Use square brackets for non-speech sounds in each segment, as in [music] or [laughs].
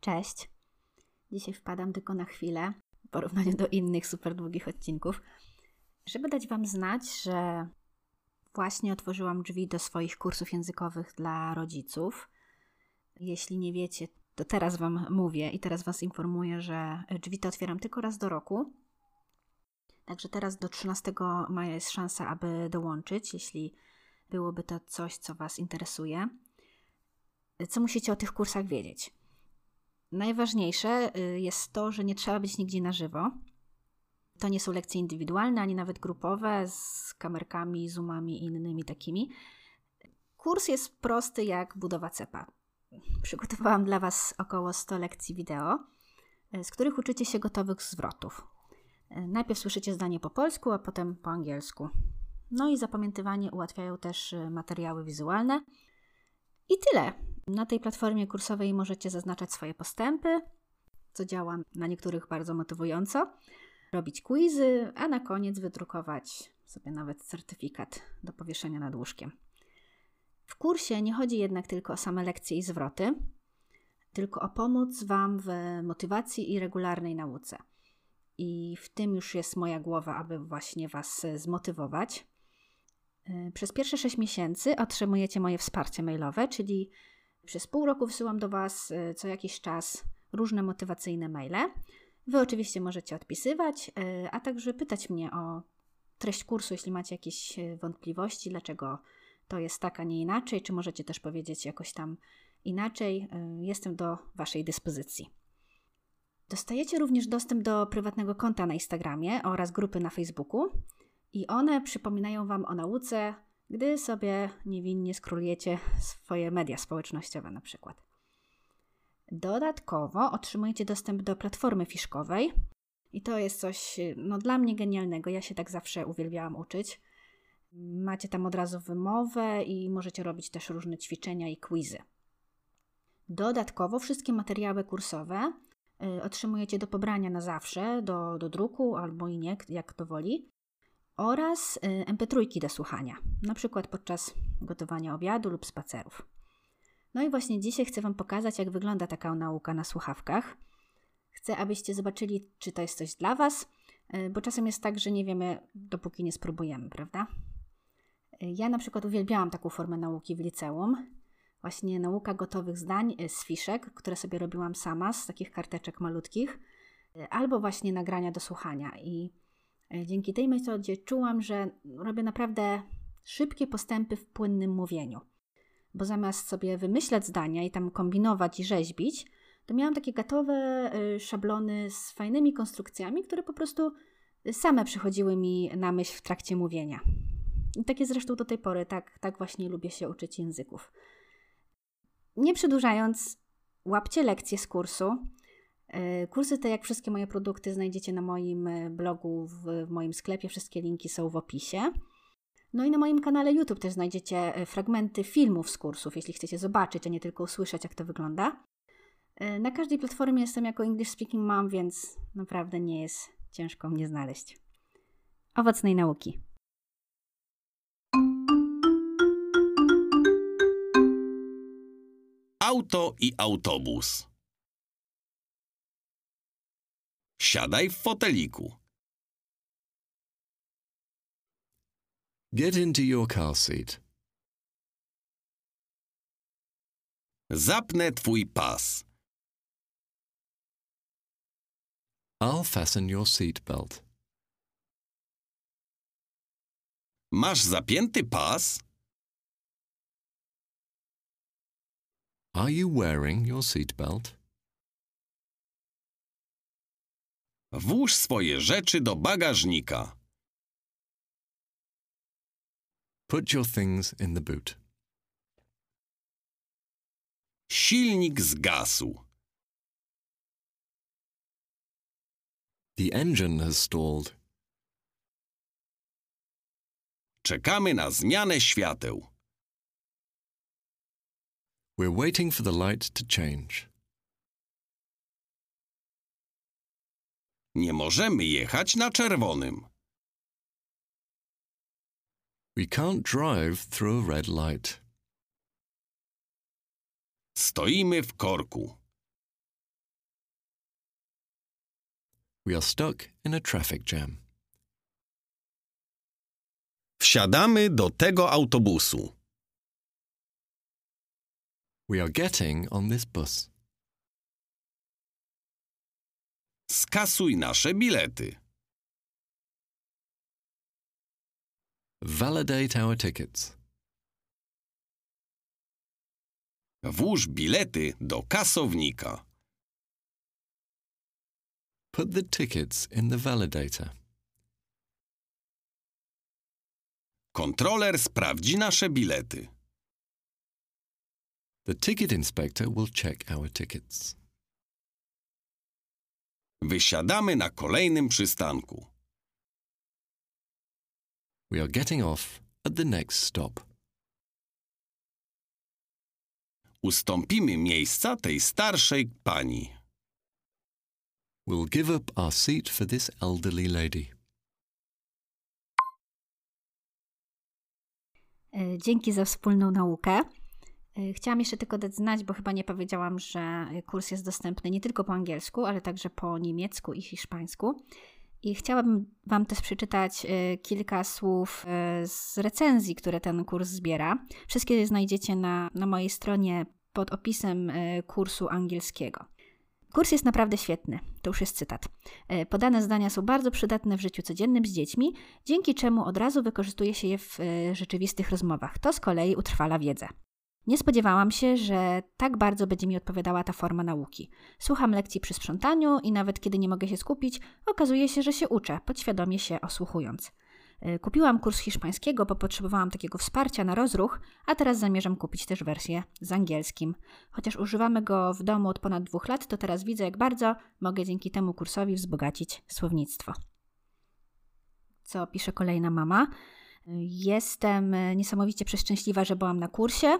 Cześć. Dzisiaj wpadam tylko na chwilę w porównaniu do innych super długich odcinków, żeby dać Wam znać, że właśnie otworzyłam drzwi do swoich kursów językowych dla rodziców. Jeśli nie wiecie, to teraz Wam mówię i teraz Was informuję, że drzwi to otwieram tylko raz do roku. Także teraz do 13 maja jest szansa, aby dołączyć, jeśli byłoby to coś, co Was interesuje. Co musicie o tych kursach wiedzieć? Najważniejsze y, jest to, że nie trzeba być nigdzie na żywo. To nie są lekcje indywidualne, ani nawet grupowe z kamerkami, zoomami i innymi takimi. Kurs jest prosty jak budowa cepa. Przygotowałam dla Was około 100 lekcji wideo, y, z których uczycie się gotowych zwrotów. Y, najpierw słyszycie zdanie po polsku, a potem po angielsku. No i zapamiętywanie ułatwiają też materiały wizualne. I tyle. Na tej platformie kursowej możecie zaznaczać swoje postępy, co działa na niektórych bardzo motywująco, robić quizy, a na koniec wydrukować sobie nawet certyfikat do powieszenia nad łóżkiem. W kursie nie chodzi jednak tylko o same lekcje i zwroty, tylko o pomoc Wam w motywacji i regularnej nauce. I w tym już jest moja głowa, aby właśnie Was zmotywować. Przez pierwsze 6 miesięcy otrzymujecie moje wsparcie mailowe, czyli przez pół roku wysyłam do Was y, co jakiś czas różne motywacyjne maile. Wy oczywiście możecie odpisywać, y, a także pytać mnie o treść kursu, jeśli macie jakieś y, wątpliwości, dlaczego to jest tak, a nie inaczej, czy możecie też powiedzieć jakoś tam inaczej. Jestem do Waszej dyspozycji. Dostajecie również dostęp do prywatnego konta na Instagramie oraz grupy na Facebooku i one przypominają Wam o nauce, gdy sobie niewinnie skrólujecie swoje media społecznościowe na przykład. Dodatkowo otrzymujecie dostęp do platformy fiszkowej i to jest coś no, dla mnie genialnego. Ja się tak zawsze uwielbiałam uczyć. Macie tam od razu wymowę i możecie robić też różne ćwiczenia i quizy. Dodatkowo wszystkie materiały kursowe y, otrzymujecie do pobrania na zawsze, do, do druku albo i nie, jak to woli oraz y, MP3 do słuchania, na przykład podczas gotowania obiadu lub spacerów. No i właśnie dzisiaj chcę Wam pokazać, jak wygląda taka nauka na słuchawkach. Chcę, abyście zobaczyli, czy to jest coś dla Was, y, bo czasem jest tak, że nie wiemy, dopóki nie spróbujemy, prawda? Y, ja na przykład uwielbiałam taką formę nauki w liceum. Właśnie nauka gotowych zdań z fiszek, które sobie robiłam sama, z takich karteczek malutkich, albo właśnie nagrania do słuchania. I dzięki tej metodzie czułam, że robię naprawdę szybkie postępy w płynnym mówieniu. Bo zamiast sobie wymyślać zdania i tam kombinować i rzeźbić, to miałam takie gotowe e, szablony z fajnymi konstrukcjami, które po prostu same przychodziły mi na myśl w trakcie mówienia. I takie zresztą do tej pory, tak, tak właśnie lubię się uczyć języków. Nie przedłużając, łapcie lekcje z kursu. E, kursy te, jak wszystkie moje produkty, znajdziecie na moim e, blogu, w, w moim sklepie. Wszystkie linki są w opisie. No i na moim kanale YouTube też znajdziecie e, fragmenty filmów z kursów, jeśli chcecie zobaczyć, a nie tylko usłyszeć, jak to wygląda. Na każdej platformie jestem jako English Speaking Mom, więc naprawdę nie jest ciężko mnie znaleźć. Owocnej nauki. Auto i autobus. Siadaj w foteliku. Get into your car seat. Zapnę twój pas. I'll fasten your seat belt. Masz zapięty pas? Are you wearing your seat Włóż swoje rzeczy do bagażnika. Put your things in the boot. Silnik zgasł. The engine has stalled. Czekamy na zmianę świateł. We're waiting for the light to change. Nie możemy jechać na czerwonym. We can't drive through a red light. Stoimy w korku. We are stuck in a traffic jam. Wsiadamy do tego autobusu. We are getting on this bus. Skasuj nasze bilety. Validate our tickets. Włóż bilety do kasownika. Put the tickets in the validator. Kontroler sprawdzi nasze bilety. The ticket inspector will check our tickets. Wysiadamy na kolejnym przystanku. We are getting off at the next stop. Ustąpimy miejsca tej starszej pani. We'll give up our seat for this elderly lady. E, Dzięki za wspólną naukę. E, Chciałam jeszcze tylko dać znać, bo chyba nie powiedziałam, że kurs jest dostępny nie tylko po angielsku, ale także po niemiecku i hiszpańsku. I chciałabym Wam też przeczytać e, kilka słów z recenzji, które ten kurs zbiera. Wszystkie znajdziecie na, na mojej stronie pod opisem kursu angielskiego. Kurs jest naprawdę świetny, to już jest cytat. Podane zdania są bardzo przydatne w życiu codziennym z dziećmi, dzięki czemu od razu wykorzystuje się je w rzeczywistych rozmowach. To z kolei utrwala wiedzę. Nie spodziewałam się, że tak bardzo będzie mi odpowiadała ta forma nauki. Słucham lekcji przy sprzątaniu i nawet kiedy nie mogę się skupić, okazuje się, że się uczę, podświadomie się osłuchując. E, Kupiłam kurs hiszpańskiego, bo potrzebowałam takiego wsparcia na rozruch, a teraz zamierzam kupić też wersję z angielskim. Chociaż używamy go w domu od ponad dwóch lat, to teraz widzę, jak bardzo mogę dzięki temu kursowi wzbogacić słownictwo. Co pisze kolejna mama? Jestem e, niesamowicie przeszczęśliwa, że byłam na kursie.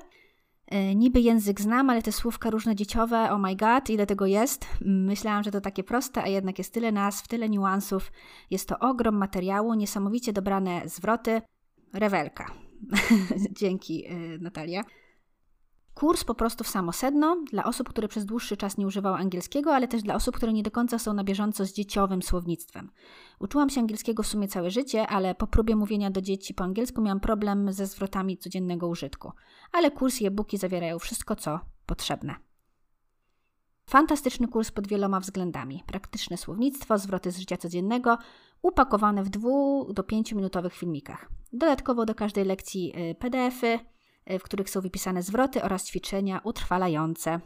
E, Niby język znam, ale te słówka różne dzieciowe, oh my god, ile tego jest. Myślałam, że to takie proste, a jednak jest tyle nazw, tyle niuansów. Jest to ogrom materiału, niesamowicie dobrane zwroty. Rewelka. [laughs] Dzięki, e, Natalia. Kurs po prostu w samo sedno dla osób, które przez dłuższy czas nie używały angielskiego, ale też dla osób, które nie do końca są na bieżąco z dzieciowym słownictwem. Uczyłam się angielskiego w sumie całe życie, ale po próbie mówienia do dzieci po angielsku miałam problem ze zwrotami codziennego użytku. Ale kurs i e-booki zawierają wszystko, co potrzebne. Fantastyczny kurs pod wieloma względami. Praktyczne słownictwo, zwroty z życia codziennego, upakowane w 2 do 5 minutowych filmikach. Dodatkowo do każdej lekcji y, PDF-y, w których są wypisane zwroty oraz ćwiczenia utrwalające.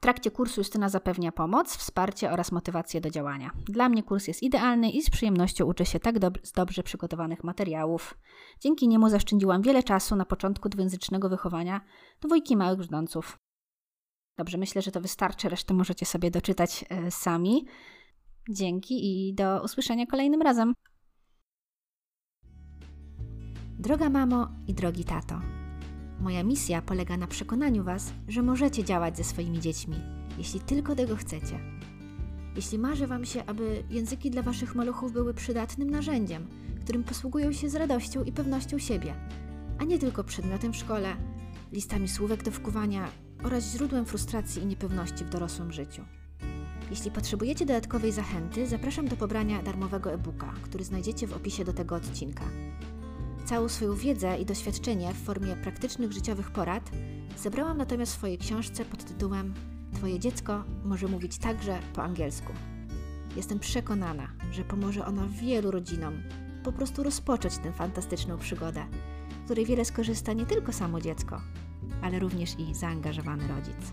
W trakcie kursu Justyna zapewnia pomoc, wsparcie oraz motywację do działania. Dla mnie kurs jest idealny i z przyjemnością uczę się tak dob- z dobrze przygotowanych materiałów. Dzięki niemu zaszczędziłam wiele czasu na początku dwujęzycznego wychowania dwójki małych brzdąców. Dobrze, myślę, że to wystarczy, resztę możecie sobie doczytać e, sami. Dzięki i do usłyszenia kolejnym razem. Droga mamo i drogi tato, moja misja polega na przekonaniu Was, że możecie działać ze swoimi dziećmi, jeśli tylko tego chcecie. Jeśli marzy Wam się, aby języki dla Waszych maluchów były przydatnym narzędziem, którym posługują się z radością i pewnością siebie, a nie tylko przedmiotem w szkole, listami słówek do wkuwania oraz źródłem frustracji i niepewności w dorosłym życiu. Jeśli potrzebujecie dodatkowej zachęty, zapraszam do pobrania darmowego e-booka, który znajdziecie w opisie do tego odcinka. Całą swoją wiedzę i doświadczenie w formie praktycznych życiowych porad zebrałam natomiast w swojej książce pod tytułem Twoje dziecko może mówić także po angielsku. Jestem przekonana, że pomoże ona wielu rodzinom po prostu rozpocząć tę fantastyczną przygodę, w której wiele skorzysta nie tylko samo dziecko, ale również i zaangażowany rodzic.